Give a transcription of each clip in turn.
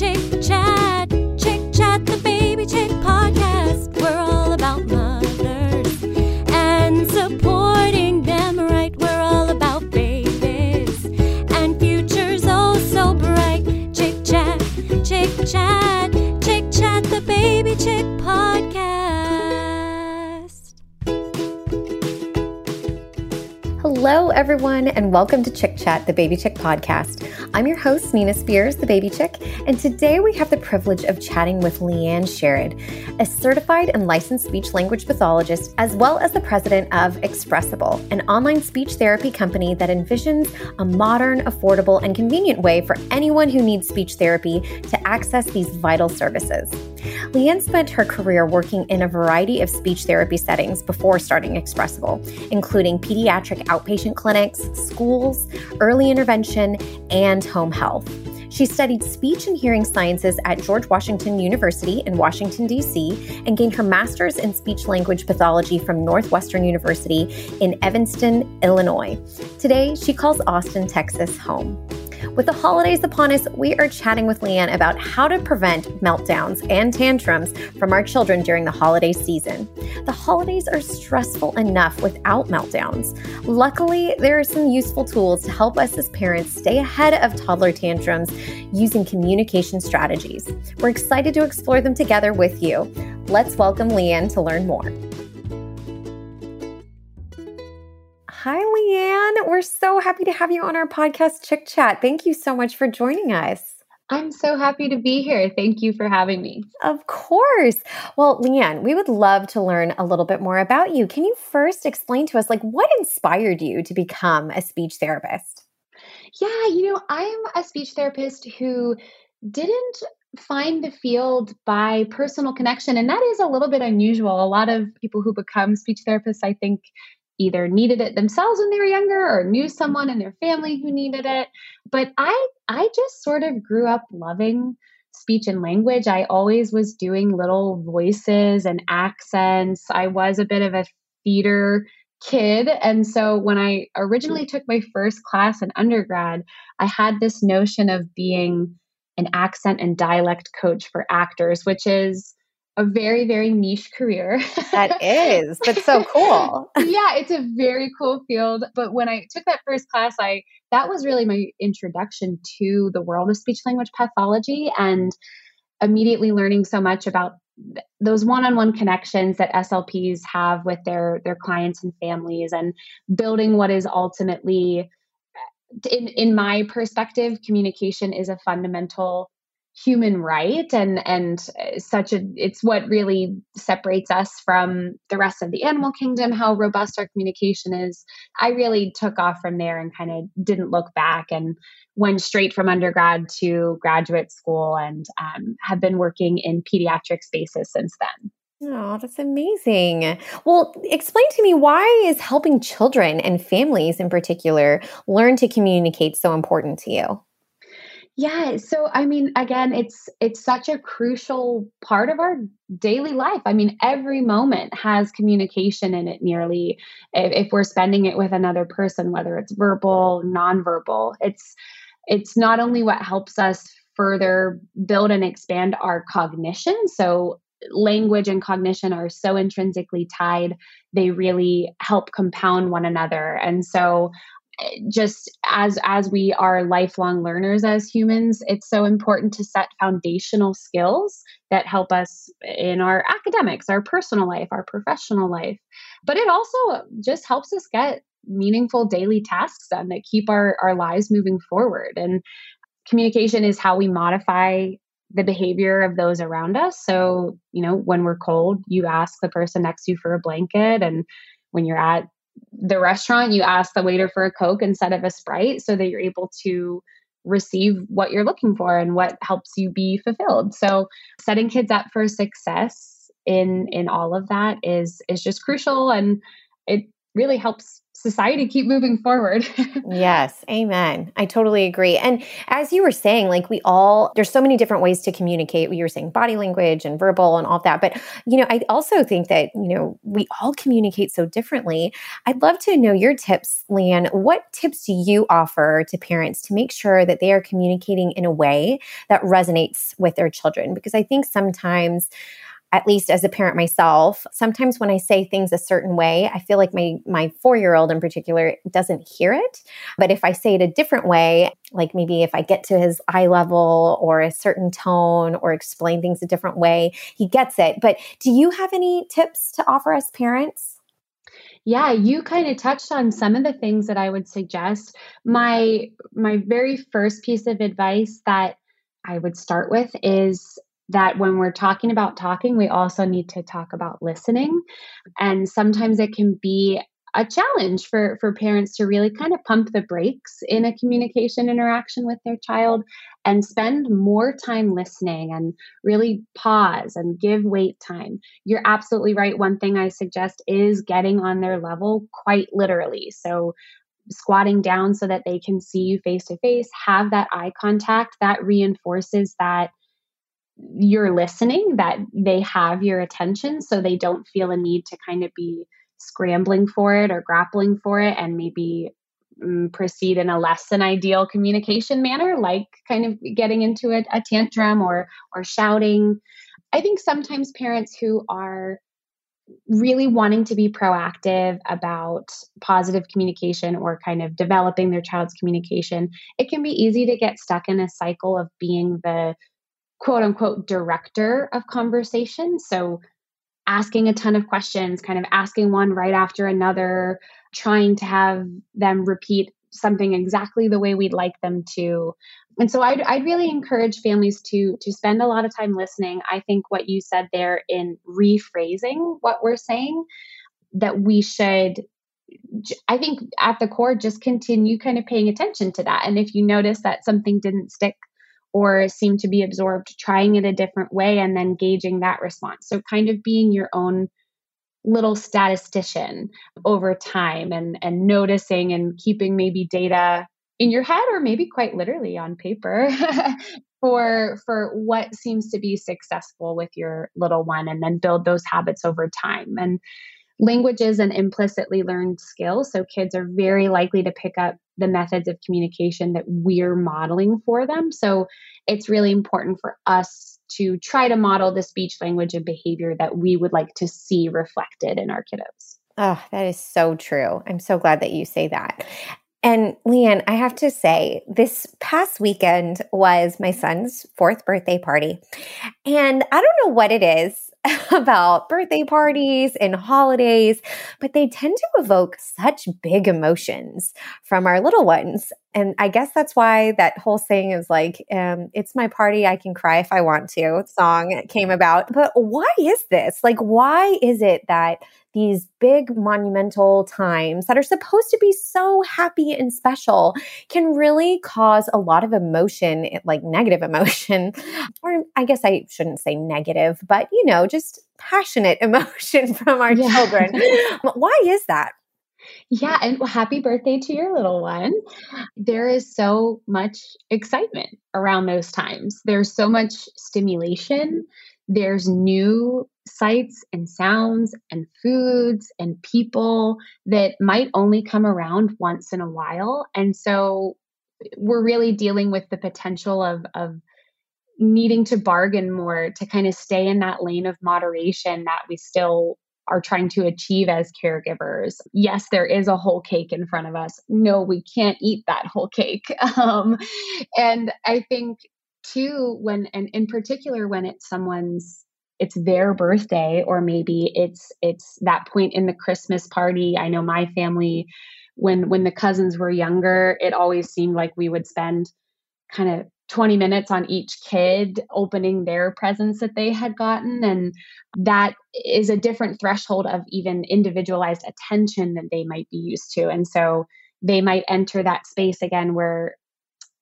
Chick chat, chick chat, the baby chick podcast. We're all about mothers and supporting them right. We're all about babies and futures oh so bright. Chick chat, chick chat, chick chat, the baby chick podcast. Hello, everyone, and welcome to Chick Chat, the Baby Chick podcast. I'm your host, Nina Spears, the Baby Chick, and today we have the privilege of chatting with Leanne Sherred, a certified and licensed speech language pathologist, as well as the president of Expressable, an online speech therapy company that envisions a modern, affordable, and convenient way for anyone who needs speech therapy to access these vital services. Leanne spent her career working in a variety of speech therapy settings before starting Expressable, including pediatric outpatient clinics, schools, early intervention, and home health. She studied speech and hearing sciences at George Washington University in Washington, D.C., and gained her master's in speech language pathology from Northwestern University in Evanston, Illinois. Today, she calls Austin, Texas home. With the holidays upon us, we are chatting with Leanne about how to prevent meltdowns and tantrums from our children during the holiday season. The holidays are stressful enough without meltdowns. Luckily, there are some useful tools to help us as parents stay ahead of toddler tantrums using communication strategies. We're excited to explore them together with you. Let's welcome Leanne to learn more. Hi, Leanne. We're so happy to have you on our podcast, Chick Chat. Thank you so much for joining us. I'm so happy to be here. Thank you for having me. Of course. Well, Leanne, we would love to learn a little bit more about you. Can you first explain to us, like, what inspired you to become a speech therapist? Yeah, you know, I'm a speech therapist who didn't find the field by personal connection. And that is a little bit unusual. A lot of people who become speech therapists, I think, either needed it themselves when they were younger or knew someone in their family who needed it. But i i just sort of grew up loving speech and language. I always was doing little voices and accents. I was a bit of a theater kid. And so when i originally took my first class in undergrad i had this notion of being an accent and dialect coach for actors which is a very very niche career. That is. That's so cool. Yeah it's a very cool field but when i took that first class i that was really my introduction to the world of speech language pathology and immediately learning so much about th- those one-on-one connections that slps have with their their clients and families and building what is ultimately eh, in in my perspective communication is a fundamental human right and and such a it's what really separates us from the rest of the animal kingdom how robust our communication is i really took off from there and kind of didn't look back and went straight from undergrad to graduate school and um, have been working in pediatric spaces since then Oh, that's amazing. Well, explain to me why is helping children and families in particular learn to communicate so important to you? Yeah, so I mean again it's it's such a crucial part of our daily life. I mean every moment has communication in it nearly if, if we're spending it with another person whether it's verbal, nonverbal. It's it's not only what helps us further build and expand our cognition. So language and cognition are so intrinsically tied. They really help compound one another. And so just as as we are lifelong learners as humans it's so important to set foundational skills that help us in our academics our personal life our professional life. But it also just helps us get meaningful daily tasks done that keep our our lives moving forward. And communication is how we modify the behavior of those around us. So you know when we're cold you ask the person next to you for a blanket. And when you're at the restaurant, you ask the waiter for a Coke instead of a Sprite so that you're able to receive what you're looking for and what helps you be fulfilled. So setting kids up for success in in all of that is is just crucial and it really helps society keep moving forward. yes, amen. I totally agree. And as you were saying, like we all, there's so many different ways to communicate. You were saying body language and verbal and all that. But, you know, I also think that, you know, we all communicate so differently. I'd love to know your tips, Leanne. What tips do you offer to parents to make sure that they are communicating in a way that resonates with their children? Because I think sometimes, at least as a parent myself, sometimes when I say things a certain way, I feel like my my 4-year-old in particular doesn't hear it. But if I say it a different way, like maybe if I get to his eye level or a certain tone or explain things a different way, he gets it. But do you have any tips to offer us parents? Yeah, you kind of touched on some of the things that I would suggest. My my very first piece of advice that I would start with is that when we're talking about talking, we also need to talk about listening. And sometimes it can be a challenge for, for parents to really kind of pump the brakes in a communication interaction with their child and spend more time listening and really pause and give wait time. You're absolutely right. One thing I suggest is getting on their level quite literally. So, squatting down so that they can see you face to face, have that eye contact that reinforces that you're listening, that they have your attention so they don't feel a need to kind of be scrambling for it or grappling for it and maybe um, proceed in a less than ideal communication manner like kind of getting into a, a tantrum or or shouting. I think sometimes parents who are really wanting to be proactive about positive communication or kind of developing their child's communication, it can be easy to get stuck in a cycle of being the quote unquote director of conversation. So asking a ton of questions, kind of asking one right after another, trying to have them repeat something exactly the way we'd like them to. And so I'd, I'd really encourage families to to spend a lot of time listening. I think what you said there in rephrasing what we're saying, that we should I think at the core, just continue kind of paying attention to that. And if you notice that something didn't stick or seem to be absorbed, trying it a different way and then gauging that response. So, kind of being your own little statistician over time and, and noticing and keeping maybe data in your head or maybe quite literally on paper for for what seems to be successful with your little one and then build those habits over time and language is an implicitly learned skill so kids are very likely to pick up the methods of communication that we're modeling for them. So it's really important for us to try to model the speech, language, and behavior that we would like to see reflected in our kiddos. Oh, that is so true. I'm so glad that you say that. And Leanne, I have to say, this past weekend was my son's fourth birthday party. And I don't know what it is about birthday parties and holidays, but they tend to evoke such big emotions from our little ones. And I guess that's why that whole saying is like, um, it's my party, I can cry if I want to song came about. But why is this? Like, why is it that these big monumental times that are supposed to be so happy and special can really cause a lot of emotion, like negative emotion, or I guess I shouldn't say negative, but you know, just passionate emotion from our yeah. children. why is that? Yeah, and happy birthday to your little one. There is so much excitement around those times. There's so much stimulation. There's new sights and sounds and foods and people that might only come around once in a while. And so we're really dealing with the potential of, of needing to bargain more to kind of stay in that lane of moderation that we still are trying to achieve as caregivers. Yes, there is a whole cake in front of us. No, we can't eat that whole cake. Um, and I think too, when and in particular when it's someone's it's their birthday or maybe it's it's that point in the Christmas party. I know my family when when the cousins were younger, it always seemed like we would spend kind of 20 minutes on each kid opening their presents that they had gotten. And that is a different threshold of even individualized attention that they might be used to. And so they might enter that space again where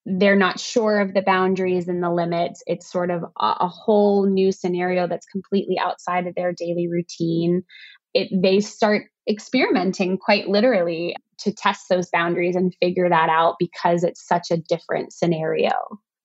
they're not sure of the boundaries and the limits. It's sort of a, a whole new scenario that's completely outside of their daily routine. It they start experimenting quite literally to test those boundaries and figure that out because it's such a different scenario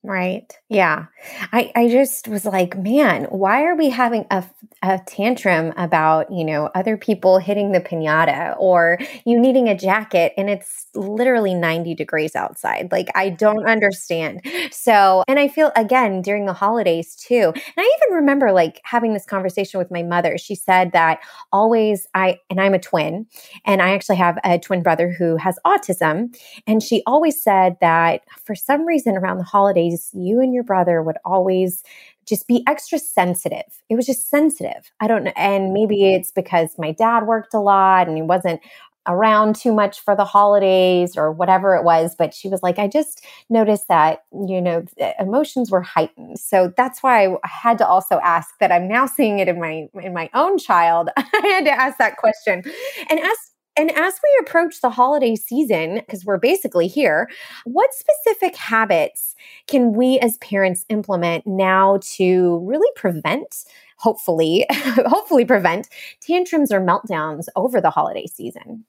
Right. Yeah. I, I just was like, man, why are we having a, a tantrum about, you know, other people hitting the pinata or you needing a jacket and it's literally 90 degrees outside? Like, I don't understand. So, and I feel again during the holidays too. And I even remember like having this conversation with my mother. She said that always I, and I'm a twin, and I actually have a twin brother who has autism. And she always said that for some reason around the holidays, you and your brother would always just be extra sensitive. It was just sensitive. I don't know. And maybe it's because my dad worked a lot and he wasn't around too much for the holidays or whatever it was. But she was like, I just noticed that, you know, emotions were heightened. So that's why I had to also ask that I'm now seeing it in my, in my own child. I had to ask that question and ask and as we approach the holiday season, because we're basically here, what specific habits can we as parents implement now to really prevent, hopefully, hopefully prevent tantrums or meltdowns over the holiday season?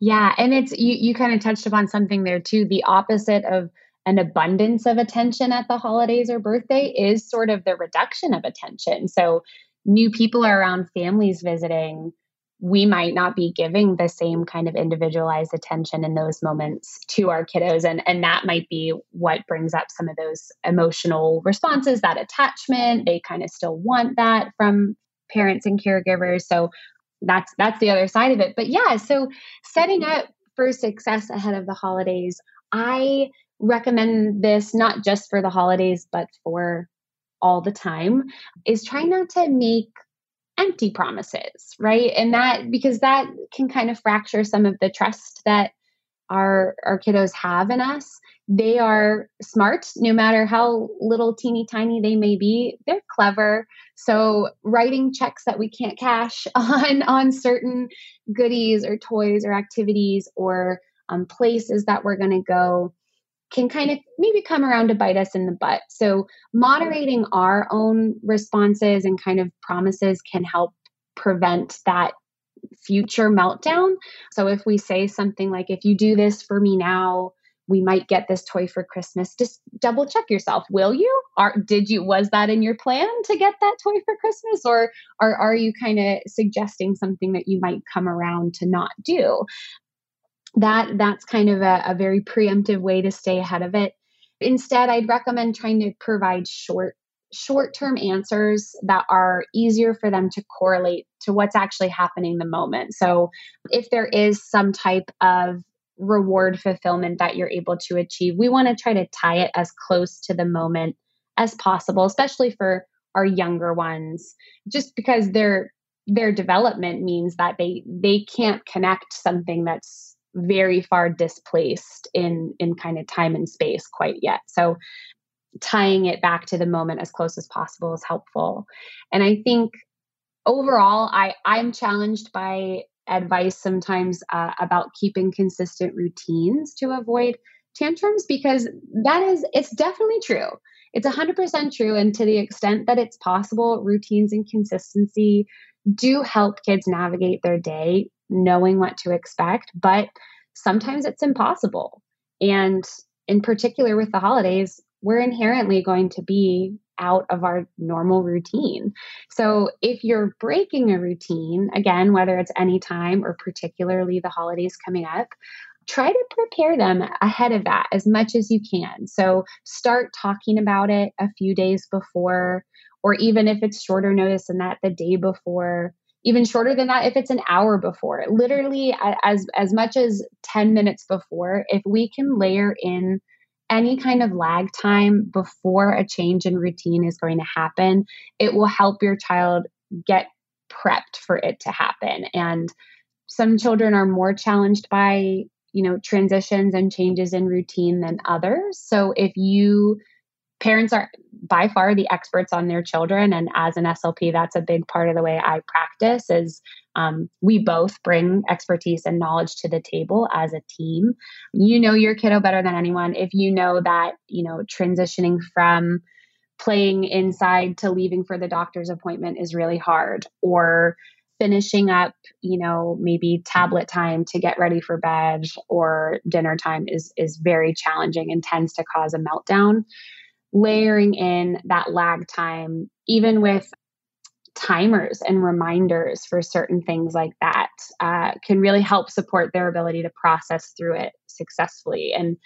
Yeah, and it's you you kind of touched upon something there too. The opposite of an abundance of attention at the holidays or birthday is sort of the reduction of attention. So new people are around families visiting we might not be giving the same kind of individualized attention in those moments to our kiddos. And and that might be what brings up some of those emotional responses that attachment. They kind of still want that from parents and caregivers. So that's that's the other side of it. But yeah so setting up for success ahead of the holidays i recommend this not just for the holidays but for all the time is try not to make empty promises, right? And that because that can kind of fracture some of the trust that our our kiddos have in us. They are smart no matter how little teeny tiny they may be. They're clever. So writing checks that we can't cash on on certain goodies or toys or activities or um, places that we're going to go can kind of maybe come around to bite us in the butt. So, moderating our own responses and kind of promises can help prevent that future meltdown. So, if we say something like, if you do this for me now, we might get this toy for Christmas. Just double check yourself. Will you? Are did you was that in your plan to get that toy for Christmas or or are you kind of suggesting something that you might come around to not do? That that's kind of a, a very preemptive way to stay ahead of it. Instead i'd recommend trying to provide short short term answers that are easier for them to correlate to what's actually happening the moment. So if there is some type of reward fulfillment that you're able to achieve we want to try to tie it as close to the moment as possible especially for our younger ones just because their their development means that they they can't connect something that's very far displaced in in kind of time and space quite yet. So tying it back to the moment as close as possible is helpful. And i think overall i i'm challenged by advice sometimes uh, about keeping consistent routines to avoid tantrums because that is it's definitely true. It's 100% true and to the extent that it's possible routines and consistency do help kids navigate their day knowing what to expect, but sometimes it's impossible. And in particular with the holidays, we're inherently going to be out of our normal routine. So if you're breaking a routine, again, whether it's any time or particularly the holidays coming up, try to prepare them ahead of that as much as you can. So start talking about it a few days before, or even if it's shorter notice than that, the day before even shorter than that if it's an hour before. Literally as as much as 10 minutes before if we can layer in any kind of lag time before a change in routine is going to happen it will help your child get prepped for it to happen. And some children are more challenged by you know transitions and changes in routine than others. So if you parents are by far the experts on their children. And as an slp that's a big part of the way i practice is um, we both bring expertise and knowledge to the table as a team. You know your kiddo better than anyone. If you know that you know transitioning from playing inside to leaving for the doctor's appointment is really hard or finishing up you know maybe tablet time to get ready for bed or dinner time is is very challenging and tends to cause a meltdown layering in that lag time even with timers and reminders for certain things like that uh, can really help support their ability to process through it successfully and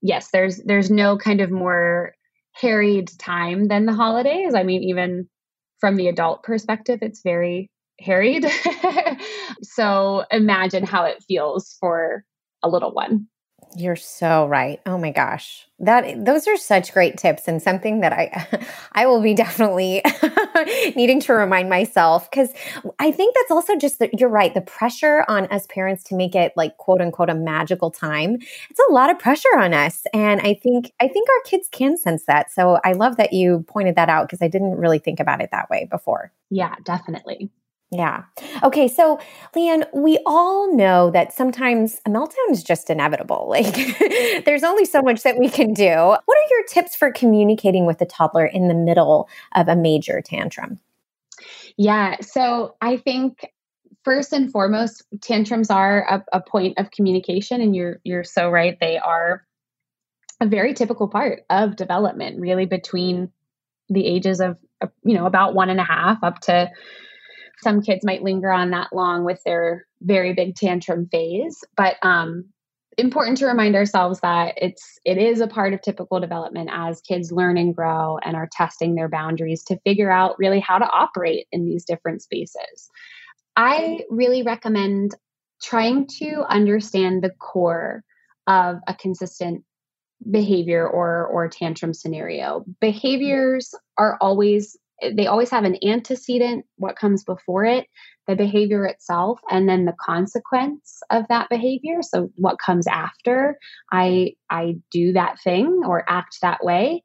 yes there's there's no kind of more harried time than the holidays i mean even from the adult perspective it's very harried. so imagine how it feels for a little one. You're so right. Oh my gosh. That those are such great tips and something that I I will be definitely needing to remind myself cuz I think that's also just that you're right, the pressure on us parents to make it like quote unquote a magical time. It's a lot of pressure on us and I think I think our kids can sense that. So I love that you pointed that out because I didn't really think about it that way before. Yeah, definitely. Yeah. Okay. So, Leanne, we all know that sometimes a meltdown is just inevitable. Like, there's only so much that we can do. What are your tips for communicating with a toddler in the middle of a major tantrum? Yeah. So, I think first and foremost, tantrums are a, a point of communication, and you're you're so right. They are a very typical part of development, really between the ages of you know about one and a half up to some kids might linger on that long with their very big tantrum phase but um important to remind ourselves that it's it is a part of typical development as kids learn and grow and are testing their boundaries to figure out really how to operate in these different spaces. I really recommend trying to understand the core of a consistent behavior or or tantrum scenario. Behaviors are always Eh, they always have an antecedent, what comes before it, the behavior itself, and then the consequence of that behavior. So what comes after I I do that thing or act that way.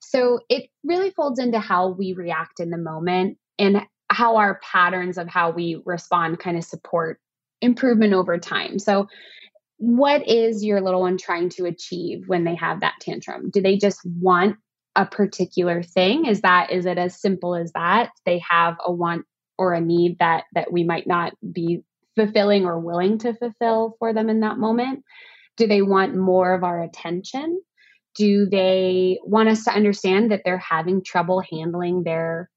So it really folds into how we react in the moment and how our patterns of how we respond kind of support improvement over time. So what is your little one trying to achieve when they have that tantrum? Do they just want a particular thing is that is it as simple as that? They have a want or a need that that we might not be fulfilling or willing to fulfill for them in that moment. Do they want more of our attention? Do they want us to understand that they're having trouble handling their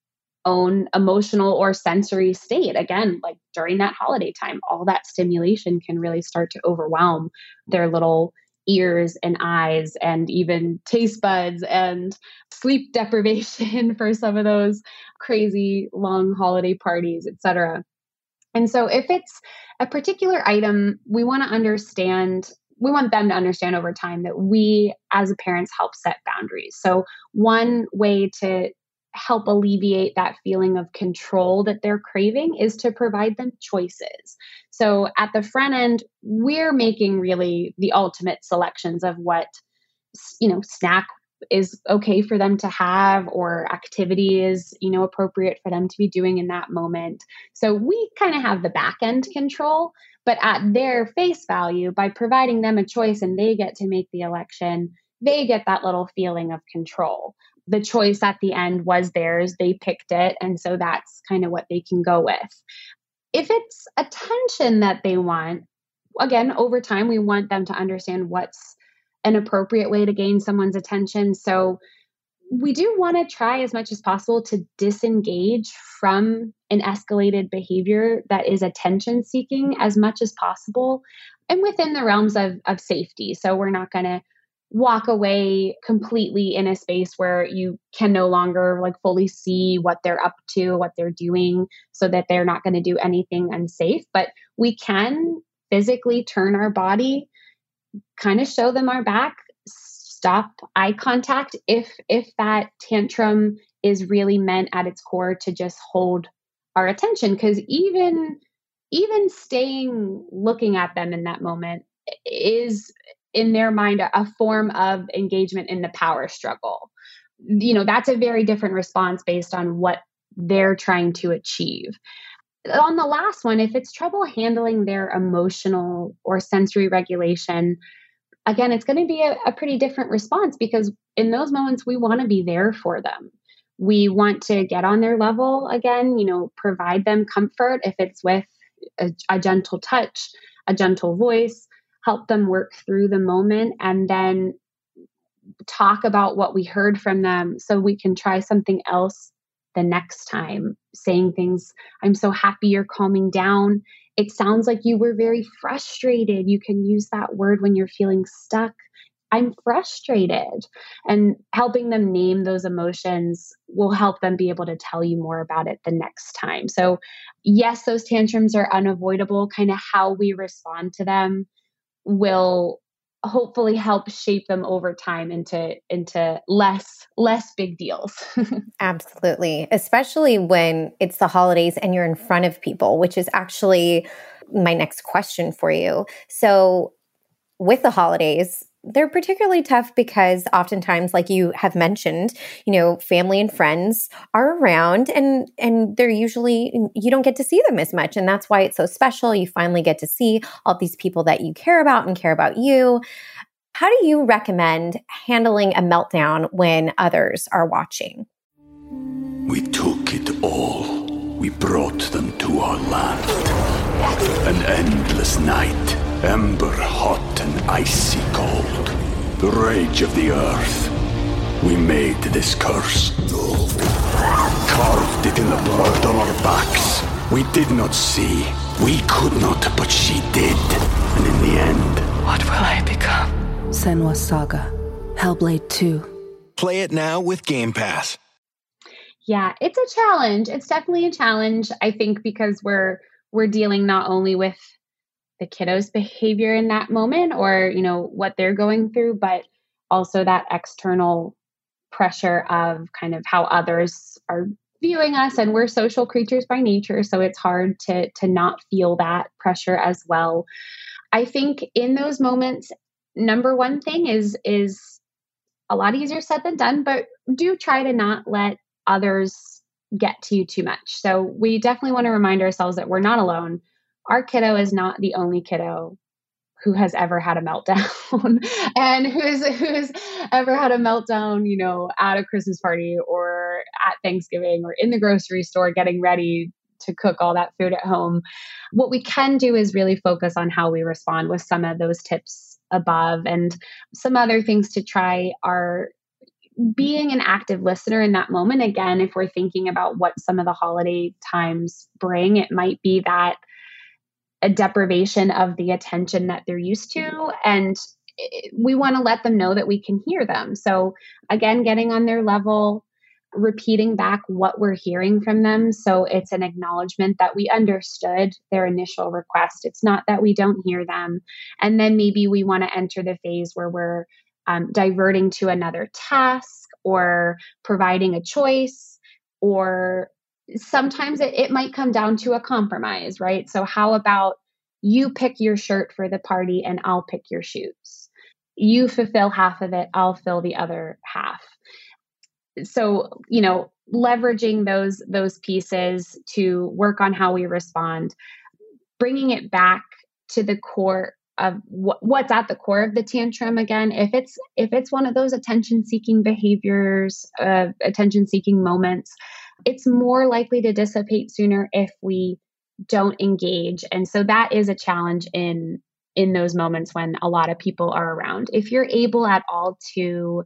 own emotional or sensory state? Again like during that holiday time all that stimulation can really start to overwhelm their little ears and eyes and even taste buds and sleep deprivation for some of those crazy long holiday parties etc and so if it's a particular item we want to understand we want them to understand over time that we as parents help set boundaries. So one way to help alleviate that feeling of control that they're craving is to provide them choices. So at the front end, we're making really the ultimate selections of what you know snack is okay for them to have or activity is you know appropriate for them to be doing in that moment so we kind of have the back end control but at their face value by providing them a choice and they get to make the election they get that little feeling of control the choice at the end was theirs. They picked it. And so that's kind of what they can go with. If it's attention that they want, again, over time, we want them to understand what's an appropriate way to gain someone's attention. So we do want to try as much as possible to disengage from an escalated behavior that is attention seeking as much as possible and within the realms of, of safety. So we're not going to walk away completely in a space where you can no longer like fully see what they're up to, what they're doing, so that they're not going to do anything unsafe. But we can physically turn our body, kind of show them our back, stop eye contact if if that tantrum is really meant at its core to just hold our attention because even even staying looking at them in that moment is in their mind a, form of engagement in the power struggle you know, that's a very different response based on what they're trying to achieve. On the last one, if it's trouble handling their emotional or sensory regulation, again, it's going to be a, a pretty different response because in those moments, we want to be there for them. We want to get on their level again, you know, provide them comfort if it's with a, a gentle touch, a gentle voice, help them work through the moment, and then talk about what we heard from them so we can try something else the next time, saying things, I'm so happy you're calming down. It sounds like you were very frustrated. You can use that word when you're feeling stuck. I'm frustrated. And helping them name those emotions will help them be able to tell you more about it the next time. So, yes, those tantrums are unavoidable. Kind of how we respond to them will hopefully help shape them over time into into less less big deals. Absolutely especially when it's the holidays and you're in front of people which is actually my next question for you. So with the holidays they're particularly tough because oftentimes like you have mentioned you know family and friends are around and and they're usually you don't get to see them as much. And that's why it's so special. You finally get to see all these people that you care about and care about you. How do you recommend handling a meltdown when others are watching? We took it all. We brought them to our land. An endless night Ember hot and icy cold. The rage of the earth. We made this curse. Carved it in the blood on our backs. We did not see. We could not, but she did. And in the end, what will I become? Senua Saga. Hellblade 2. Play it now with Game Pass. Yeah, it's a challenge. It's definitely a challenge, I think, because we're we're dealing not only with the kiddo's behavior in that moment or you know what they're going through but also that external pressure of kind of how others are viewing us and we're social creatures by nature so it's hard to to not feel that pressure as well. I think in those moments number one thing is is a lot easier said than done but do try to not let others get to you too much. So we definitely want to remind ourselves that we're not alone our kiddo is not the only kiddo who has ever had a meltdown and who's who's ever had a meltdown, you know, at a Christmas party or at Thanksgiving or in the grocery store getting ready to cook all that food at home. What we can do is really focus on how we respond with some of those tips above and some other things to try are being an active listener in that moment again if we're thinking about what some of the holiday times bring it might be that a deprivation of the attention that they're used to and we want to let them know that we can hear them. So again getting on their level repeating back what we're hearing from them so it's an acknowledgement that we understood their initial request. It's not that we don't hear them and then maybe we want to enter the phase where we're um, diverting to another task or providing a choice or sometimes it, it might come down to a compromise, right? So, how about you pick your shirt for the party and I'll pick your shoes? You fulfill half of it, I'll fill the other half. So, you know, leveraging those those pieces to work on how we respond, bringing it back to the core of what, what's at the core of the tantrum again if it's if it's one of those attention seeking behaviors uh, attention seeking moments it's more likely to dissipate sooner if we don't engage. And so that is a challenge in in those moments when a lot of people are around. If you're able at all to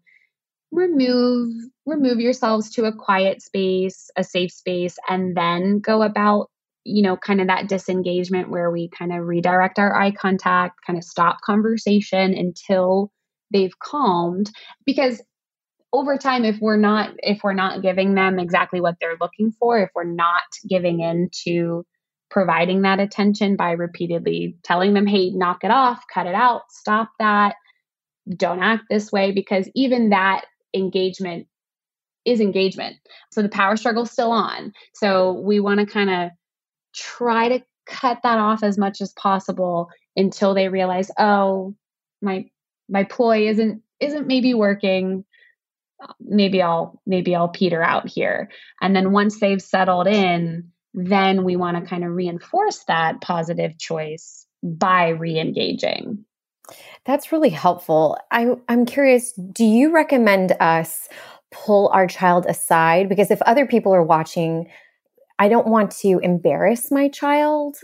remove remove yourselves to a quiet space a safe space and then go about you know kind of that disengagement where we kind of redirect our eye contact kind of stop conversation until they've calmed. Because over time if we're not if we're not giving them exactly what they're looking for if we're not giving in to providing that attention by repeatedly telling them hey knock it off cut it out stop that don't act this way because even that engagement is engagement. So the power struggle's still on. So we want to kind of try to cut that off as much as possible until they realize oh my my ploy isn't isn't maybe working maybe I'll maybe I'll peter out here. And then once they've settled in, then we want to kind of reinforce that positive choice by re-engaging. That's really helpful. I, I'm curious, do you recommend us pull our child aside? Because if other people are watching, I don't want to embarrass my child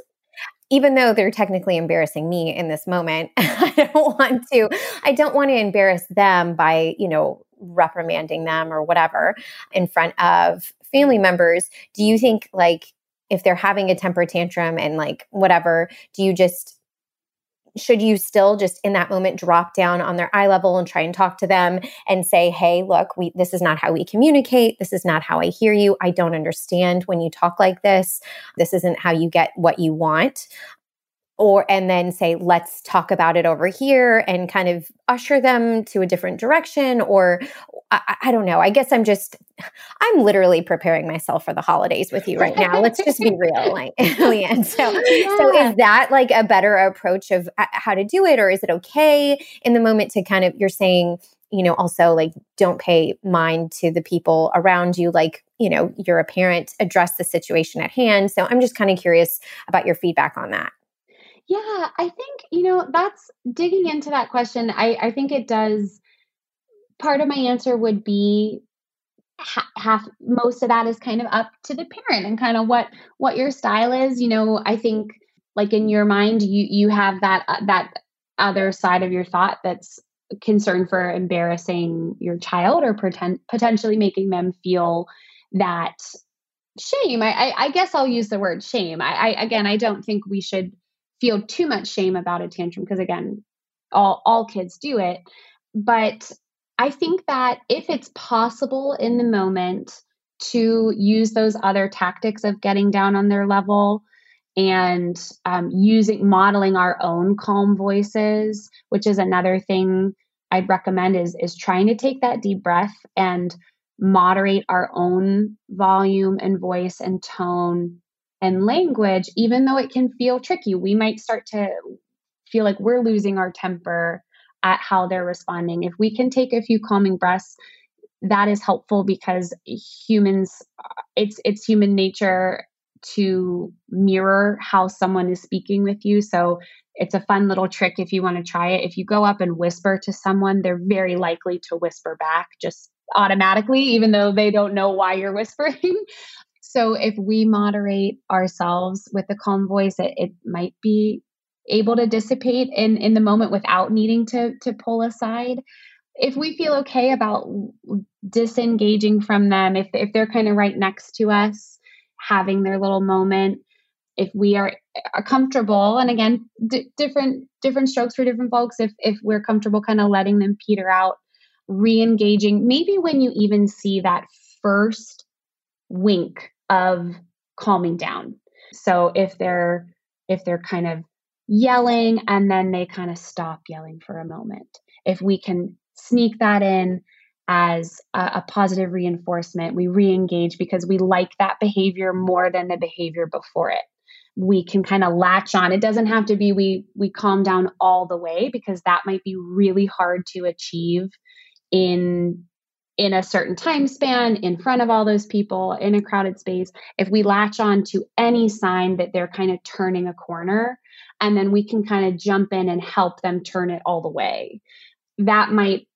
even though they're technically embarrassing me in this moment i don't want to i don't want to embarrass them by you know reprimanding them or whatever in front of family members do you think like if they're having a temper tantrum and like whatever do you just should you still just in that moment drop down on their eye level and try and talk to them and say hey look we this is not how we communicate. This is not how i hear you. I don't understand when you talk like this. This isn't how you get what you want or and then say let's talk about it over here and kind of usher them to a different direction or I, I, don't know. I guess i'm just i'm literally preparing myself for the holidays with you right now. Let's just be real like leanne. So yeah. so is that like a better approach of uh, how to do it? Or is it okay in the moment to kind of you're saying you know also like don't pay mind to the people around you. Like you know you're a parent address the situation at hand. So i'm just kind of curious about your feedback on that yeah, I think, you know, that's digging into that question. I, I think it does. Part of my answer would be half most of that is kind of up to the parent and kind of what what your style is you know i think like in your mind you you have that uh, that other side of your thought that's concerned for embarrassing your child or pretend, potentially making them feel that shame I, I, I guess i'll use the word shame I, I again i don't think we should feel too much shame about a tantrum because again all all kids do it. But i think that if it's possible in the moment to use those other tactics of getting down on their level and um, using modeling our own calm voices which is another thing i'd recommend is is trying to take that deep breath and moderate our own volume and voice and tone and language, even though it can feel tricky, we might start to feel like we're losing our temper at how they're responding. If we can take a few calming breaths, that is helpful because humans uh, it's it's human nature to mirror how someone is speaking with you. So it's a fun little trick if you want to try it. If you go up and whisper to someone, they're very likely to whisper back just automatically, even though they don't know why you're whispering. So if we moderate ourselves with a calm voice, it, it might be able to dissipate in, in the moment without needing to, to pull aside. If we feel okay about disengaging from them, if, if they're kind of right next to us, having their little moment, if we are, are comfortable, and again, d- different different strokes for different folks. If if we're comfortable, kind of letting them peter out, re-engaging. Maybe when you even see that first wink of calming down. So if they're if they're kind of yelling and then they kind of stop yelling for a moment. If we can sneak that in as a, a positive reinforcement, we re-engage because we like that behavior more than the behavior before it. We can kind of latch on. It doesn't have to be we we calm down all the way because that might be really hard to achieve in in a certain time span in front of all those people in a crowded space if we latch on to any sign that they're kind of turning a corner and then we can kind of jump in and help them turn it all the way. That might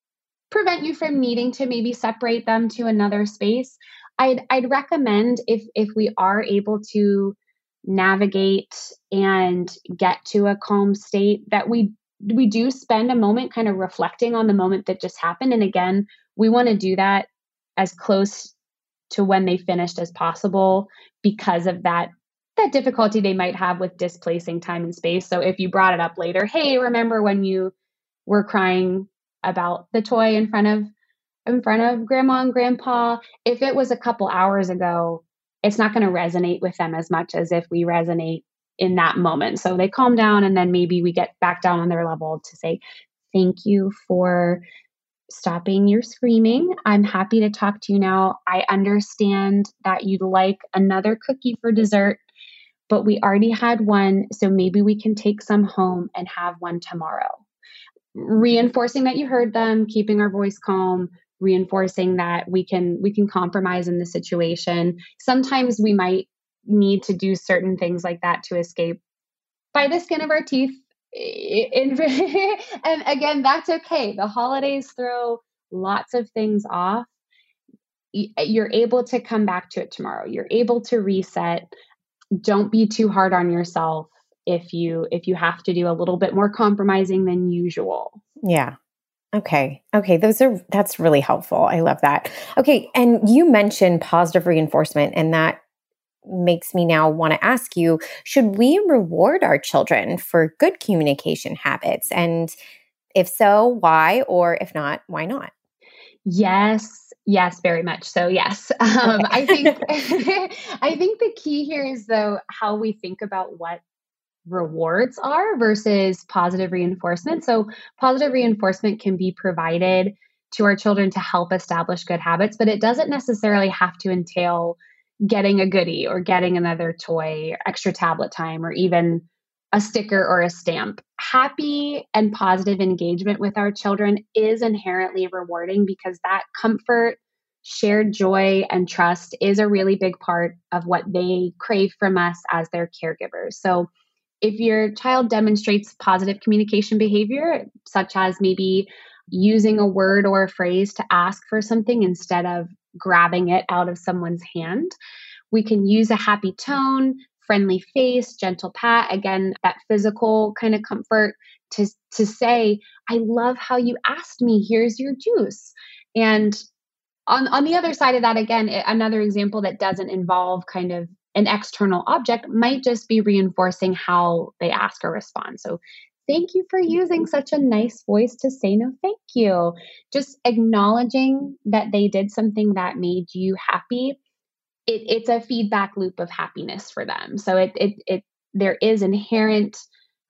prevent you from needing to maybe separate them to another space. I'd i'd recommend if if we are able to navigate and get to a calm state that we we do spend a moment kind of reflecting on the moment that just happened. And again we want to do that as close to when they finished as possible because of that that difficulty they might have with displacing time and space. So if you brought it up later, hey, remember when you were crying about the toy in front of in front of grandma and grandpa? If it was a couple hours ago, it's not going to resonate with them as much as if we resonate in that moment. So they calm down and then maybe we get back down on their level to say, thank you for stopping your screaming. I'm happy to talk to you now. I understand that you'd like another cookie for dessert, but we already had one, so maybe we can take some home and have one tomorrow. Reinforcing that you heard them, keeping our voice calm, reinforcing that we can we can compromise in the situation sometimes we might need to do certain things like that to escape by the skin of our teeth and again that's okay the holidays throw lots of things off eh, you're able to come back to it tomorrow you're able to reset don't be too hard on yourself if you if you have to do a little bit more compromising than usual yeah Okay. Okay. Those are, that's really helpful. I love that. Okay. And you mentioned positive reinforcement, and that makes me now want to ask you should we reward our children for good communication habits? And if so, why? Or if not, why not? Yes, yes, very much so. Yes, um, I think I think the key here is though how we think about what rewards are versus positive reinforcement. So, positive reinforcement can be provided to our children to help establish good habits, but it doesn't necessarily have to entail getting a goodie or getting another toy, extra tablet time, or even a sticker or a stamp. Happy and positive engagement with our children is inherently rewarding because that comfort, shared joy, and trust is a really big part of what they crave from us as their caregivers. So, if your child demonstrates positive communication behavior, such as maybe using a word or a phrase to ask for something instead of grabbing it out of someone's hand, we can use a happy tone, friendly face, gentle pat, again, that physical kind of comfort to, to say, I love how you asked me, here's your juice. And on, on the other side of that, again, another example that doesn't involve kind of an external object might just be reinforcing how they ask or respond. So, thank you for using such a nice voice to say no thank you. Just acknowledging that they did something that made you happy. It, it's a feedback loop of happiness for them. So it, it, it there is inherent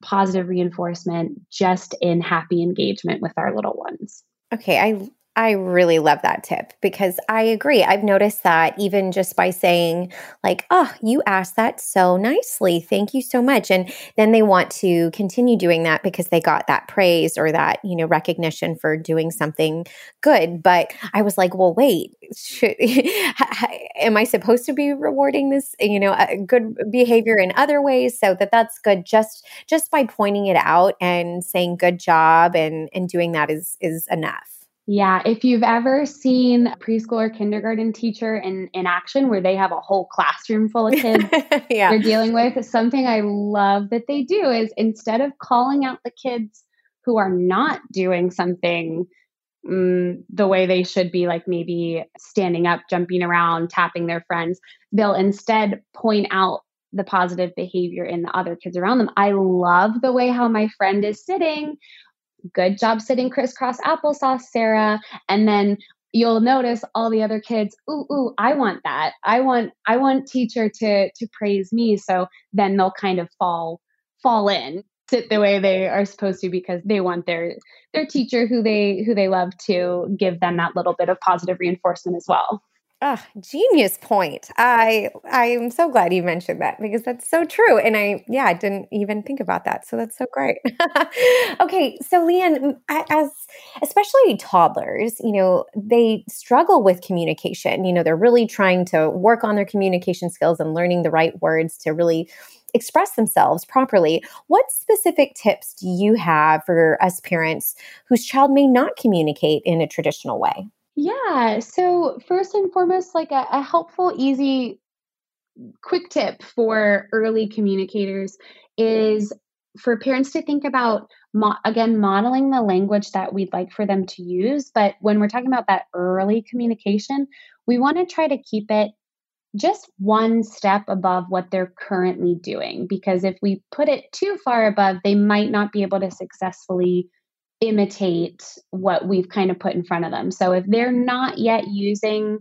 positive reinforcement just in happy engagement with our little ones. Okay, I I really love that tip because I agree. I've noticed that even just by saying, like, oh, you asked that so nicely. Thank you so much. And then they want to continue doing that because they got that praise or that, you know, recognition for doing something good. But I was like, well, wait, should, am I supposed to be rewarding this, you know, good behavior in other ways so that that's good just, just by pointing it out and saying good job and, and doing that is, is enough. Yeah, if you've ever seen a preschool or kindergarten teacher in, in action where they have a whole classroom full of kids yeah. they're dealing with, something I love that they do is instead of calling out the kids who are not doing something um, the way they should be, like maybe standing up, jumping around, tapping their friends, they'll instead point out the positive behavior in the other kids around them. I love the way how my friend is sitting good job sitting crisscross applesauce, Sarah. And then you'll notice all the other kids, ooh, ooh, I want that. I want, I want teacher to to praise me. So then they'll kind of fall fall in, sit the way they are supposed to because they want their their teacher who they who they love to give them that little bit of positive reinforcement as well. Oh, genius point. I I am so glad you mentioned that because that's so true. And I yeah, I didn't even think about that. So that's so great. okay, so Leanne, as especially toddlers, you know, they struggle with communication. You know, they're really trying to work on their communication skills and learning the right words to really express themselves properly. What specific tips do you have for us parents whose child may not communicate in a traditional way? Yeah. So, first and foremost, like a, a helpful, easy, quick tip for early communicators is for parents to think about mo- again modeling the language that we'd like for them to use but when we're talking about that early communication we want to try to keep it just one step above what they're currently doing because if we put it too far above they might not be able to successfully imitate what we've kind of put in front of them. So if they're not yet using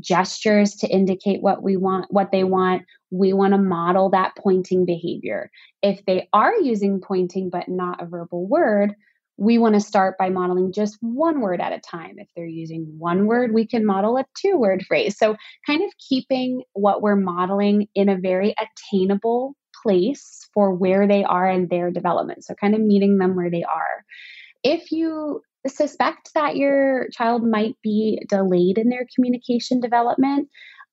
gestures to indicate what we want, what they want, we want to model that pointing behavior. If they are using pointing but not a verbal word, we want to start by modeling just one word at a time. If they're using one word, we can model a two word phrase. So, kind of keeping what we're modeling in a very attainable place for where they are in their development. So, kind of meeting them where they are if you suspect that your child might be delayed in their communication development,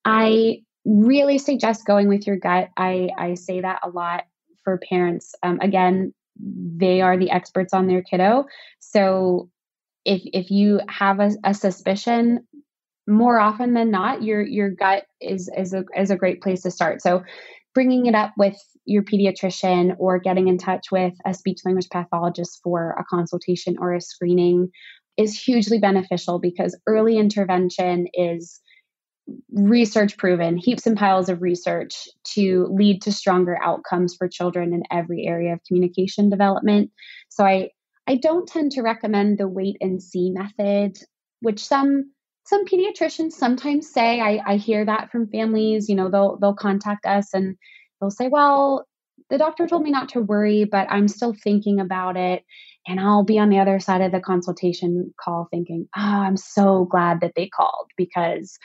I really suggest going with your gut. I, I say that a lot for parents. Um, again, they are the experts on their kiddo. So if if you have a, a suspicion, more often than not, your your gut is is a is a great place to start. So bringing it up with your pediatrician or getting in touch with a speech language pathologist for a consultation or a screening is hugely beneficial because early intervention is research proven, heaps and piles of research to lead to stronger outcomes for children in every area of communication development. So I I don't tend to recommend the wait and see method, which some some pediatricians sometimes say. I, I hear that from families. You know, they'll they'll contact us and they'll say, "Well, the doctor told me not to worry, but I'm still thinking about it." And I'll be on the other side of the consultation call thinking, oh, I'm so glad that they called because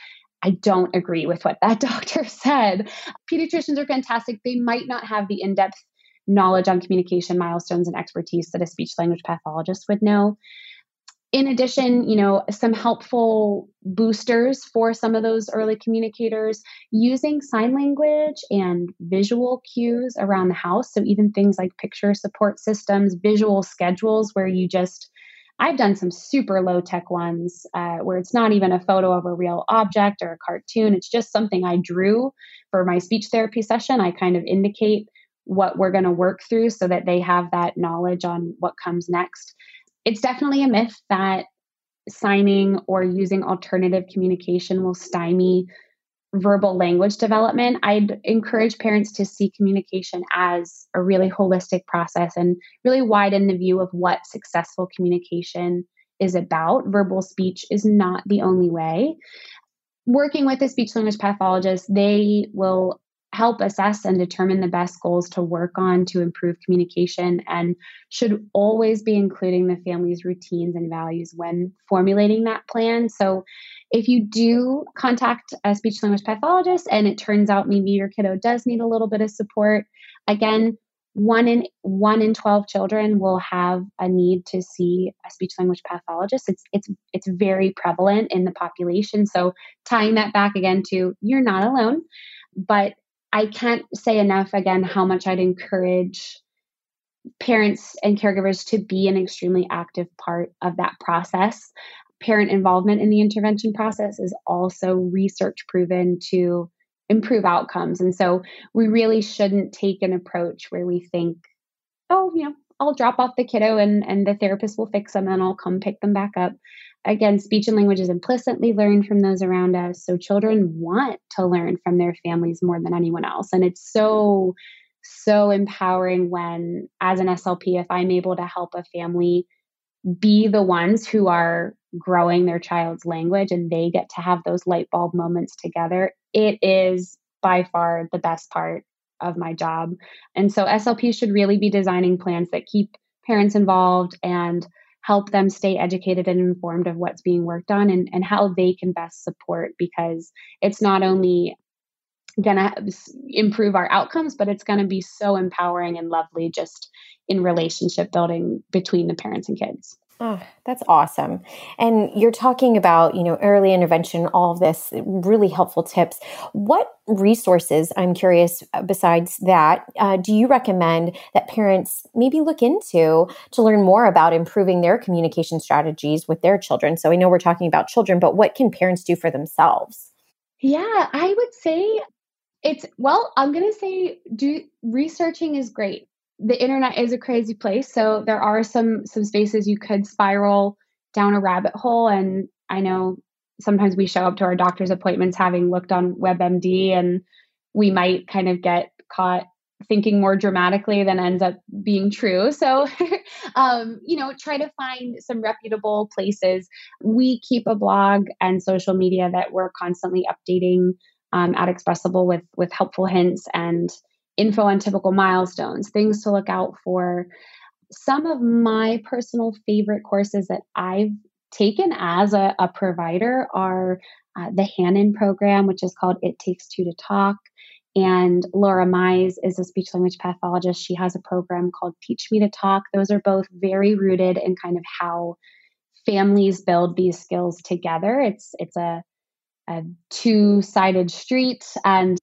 I don't agree with what that doctor said. Pediatricians are fantastic. They might not have the in depth knowledge on communication milestones and expertise that a speech language pathologist would know. In addition, you know, some helpful boosters for some of those early communicators using sign language and visual cues around the house. So, even things like picture support systems, visual schedules where you just I've done some super low tech ones uh, where it's not even a photo of a real object or a cartoon. It's just something I drew for my speech therapy session. I kind of indicate what we're going to work through so that they have that knowledge on what comes next. It's definitely a myth that signing or using alternative communication will stymie verbal language development, I'd encourage parents to see communication as a really holistic process and really widen the view of what successful communication is about. Verbal speech is not the only way. Working with a speech language pathologist, they will help assess and determine the best goals to work on to improve communication and should always be including the family's routines and values when formulating that plan. So, if you do contact a speech language pathologist and it turns out maybe your kiddo does need a little bit of support, again, one in one in 12 children will have a need to see a speech language pathologist it's it's it's very prevalent in the population so tying that back again to you're not alone but I can't say enough again how much I'd encourage parents and caregivers to be an extremely active part of that process. Parent involvement in the intervention process is also research proven to improve outcomes. And so we really shouldn't take an approach where we think, oh, you know, I'll drop off the kiddo and, and the therapist will fix them and I'll come pick them back up again, speech and language is implicitly learned from those around us. So children want to learn from their families more than anyone else. And it's so, so empowering when, as an SLP, if I'm able to help a family be the ones who are growing their child's language and they get to have those light bulb moments together, it is by far the best part of my job. And so SLP should really be designing plans that keep parents involved and help them stay educated and informed of what's being worked on and, and how they can best support because it's not only going to improve our outcomes, but it's going to be so empowering and lovely just in relationship building between the parents and kids. Oh, that's awesome. And you're talking about, you know, early intervention, all of this really helpful tips. What resources, I'm curious, uh, besides that, uh, do you recommend that parents maybe look into to learn more about improving their communication strategies with their children? So I know we're talking about children, but what can parents do for themselves? Yeah, I would say it's, well, I'm going to say do researching is great the internet is a crazy place so there are some some spaces you could spiral down a rabbit hole and i know sometimes we show up to our doctor's appointments having looked on webmd and we might kind of get caught thinking more dramatically than ends up being true. So um, you know try to find some reputable places. We keep a blog and social media that we're constantly updating um, at Expressable with with helpful hints and info on typical milestones, things to look out for. Some of my personal favorite courses that I've taken as a, a provider are uh, the Hanen program, which is called It Takes Two to Talk. And Laura Mize is a speech language pathologist. She has a program called Teach Me to Talk. Those are both very rooted in kind of how families build these skills together. It's it's a a two sided street and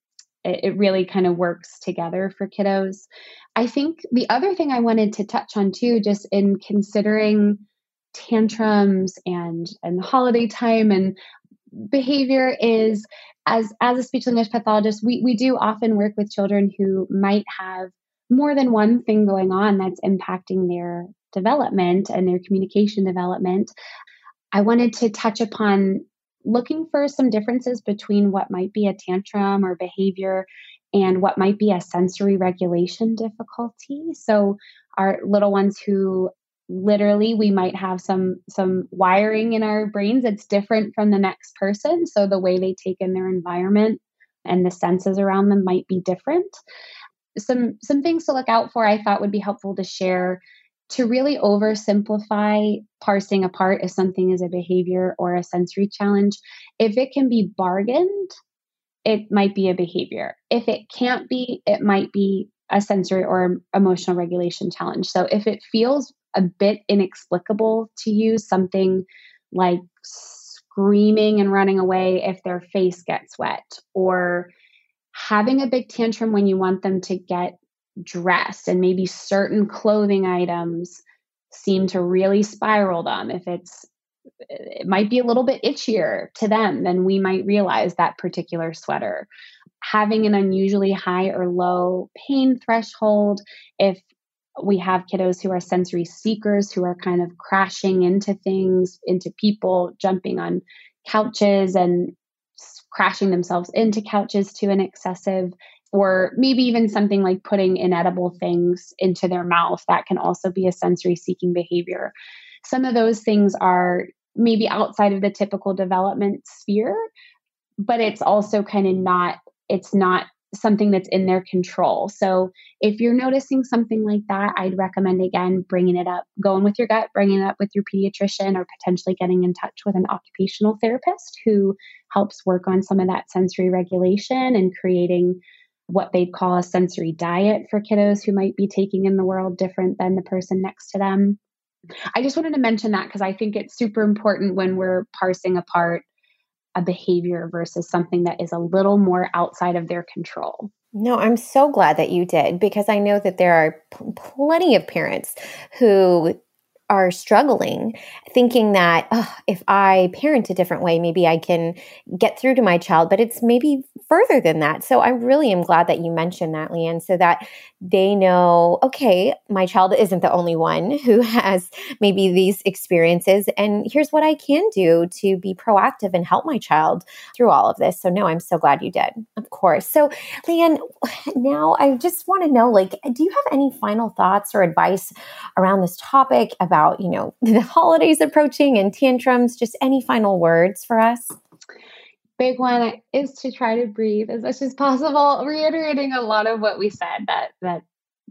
it, it really kind of works together for kiddos. I think the other thing I wanted to touch on too, just in considering tantrums and and holiday time and behavior is as as a speech language pathologist we we do often work with children who might have more than one thing going on that's impacting their development and their communication development i wanted to touch upon looking for some differences between what might be a tantrum or behavior and what might be a sensory regulation difficulty. So, our little ones who literally we might have some some wiring in our brains that's different from the next person so the way they take in their environment and the senses around them might be different some some things to look out for i thought would be helpful to share to really oversimplify parsing apart if something is a behavior or a sensory challenge, if it can be bargained, it might be a behavior. If it can't be, it might be a sensory or emotional regulation challenge. So if it feels a bit inexplicable to you, something like screaming and running away if their face gets wet, or having a big tantrum when you want them to get dressed and maybe certain clothing items seem to really spiral them. If it's it might be a little bit itchier to them than we might realize that particular sweater. Having an unusually high or low pain threshold if we have kiddos who are sensory seekers who are kind of crashing into things into people jumping on couches and crashing themselves into couches to an excessive or maybe even something like putting inedible things into their mouth that can also be a sensory seeking behavior. Some of those things are maybe outside of the typical development sphere but it's also kind of not it's not something that's in their control. So if you're noticing something like that i'd recommend again bringing it up going with your gut bringing it up with your pediatrician or potentially getting in touch with an occupational therapist who helps work on some of that sensory regulation and creating what they'd call a sensory diet for kiddos who might be taking in the world different than the person next to them. I just wanted to mention that because I think it's super important when we're parsing apart a behavior versus something that is a little more outside of their control. No, I'm so glad that you did because I know that there are plenty of parents who are struggling, thinking that oh, if I parent a different way, maybe I can get through to my child, but it's maybe further than that. So I really am glad that you mentioned that, Leanne, so that they know, okay, my child isn't the only one who has maybe these experiences. And here's what I can do to be proactive and help my child through all of this. So, no, I'm so glad you did, of course. So, Leanne, now I just want to know like, do you have any final thoughts or advice around this topic about? About, you know, the holidays approaching and tantrums. Just any final words for us? Big one is to try to breathe as much as possible, reiterating a lot of what we said that that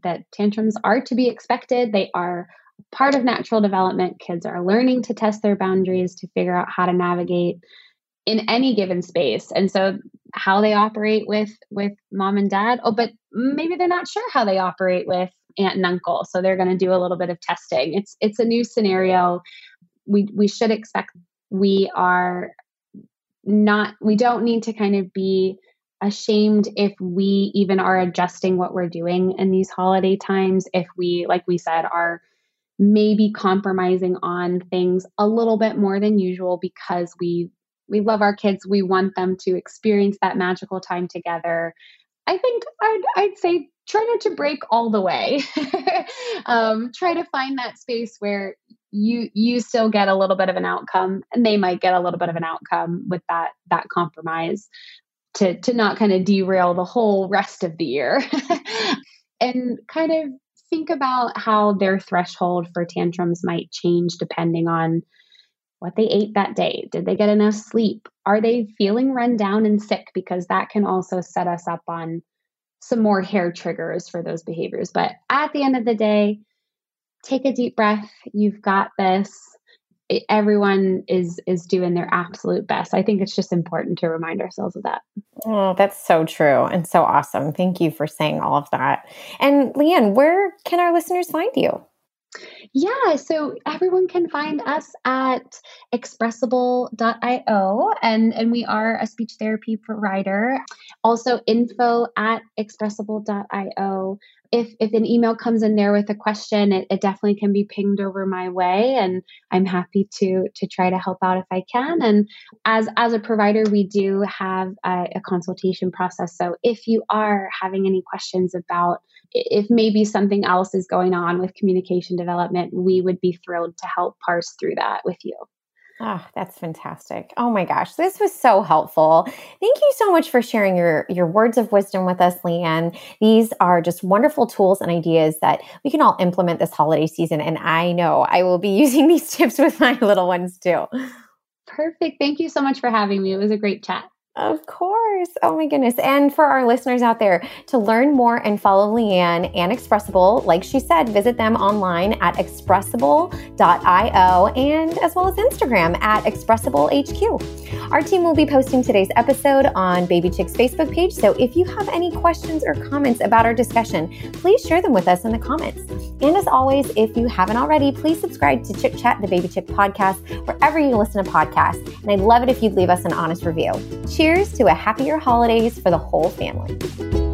that tantrums are to be expected. They are part of natural development. Kids are learning to test their boundaries to figure out how to navigate in any given space. And so how they operate with with mom and dad, oh but maybe they're not sure how they operate with aunt and uncle so they're going to do a little bit of testing. It's it's a new scenario. We we should expect we are not we don't need to kind of be ashamed if we even are adjusting what we're doing in these holiday times if we like we said are maybe compromising on things a little bit more than usual because we we love our kids. We want them to experience that magical time together. I think i'd, I'd say try not to break all the way. um, try to find that space where you you still get a little bit of an outcome, and they might get a little bit of an outcome with that that compromise to to not kind of derail the whole rest of the year, and kind of think about how their threshold for tantrums might change depending on what they ate that day. Did they get enough sleep? Are they feeling run down and sick? Because that can also set us up on some more hair triggers for those behaviors. But at the end of the day, take a deep breath. You've got this. Everyone is is doing their absolute best. I think it's just important to remind ourselves of that. Oh, that's so true and so awesome. Thank you for saying all of that. And Leanne, where can our listeners find you? Yeah, so everyone can find us at expressable.io and and we are a speech therapy provider. Also info at expressable.io if if an email comes in there with a question, it, it, definitely can be pinged over my way, and I'm happy to to try to help out if I can. And as as a provider, we do have a, a consultation process. So if you are having any questions about if maybe something else is going on with communication development, we would be thrilled to help parse through that with you. Oh, that's fantastic. Oh my gosh, this was so helpful. Thank you so much for sharing your, your words of wisdom with us, Leanne. These are just wonderful tools and ideas that we can all implement this holiday season. And I know I will be using these tips with my little ones too. Perfect. Thank you so much for having me. It was a great chat. Of course. Oh my goodness. And for our listeners out there, to learn more and follow Leanne and Expressable, like she said, visit them online at expressable.io and as well as Instagram at expressablehq. Our team will be posting today's episode on Baby Chick's Facebook page. So if you have any questions or comments about our discussion, please share them with us in the comments. And as always, if you haven't already, please subscribe to Chick Chat, the Baby Chick podcast, wherever you listen to podcasts. And I'd love it if you'd leave us an honest review. Cheers to a happier holidays for the whole family.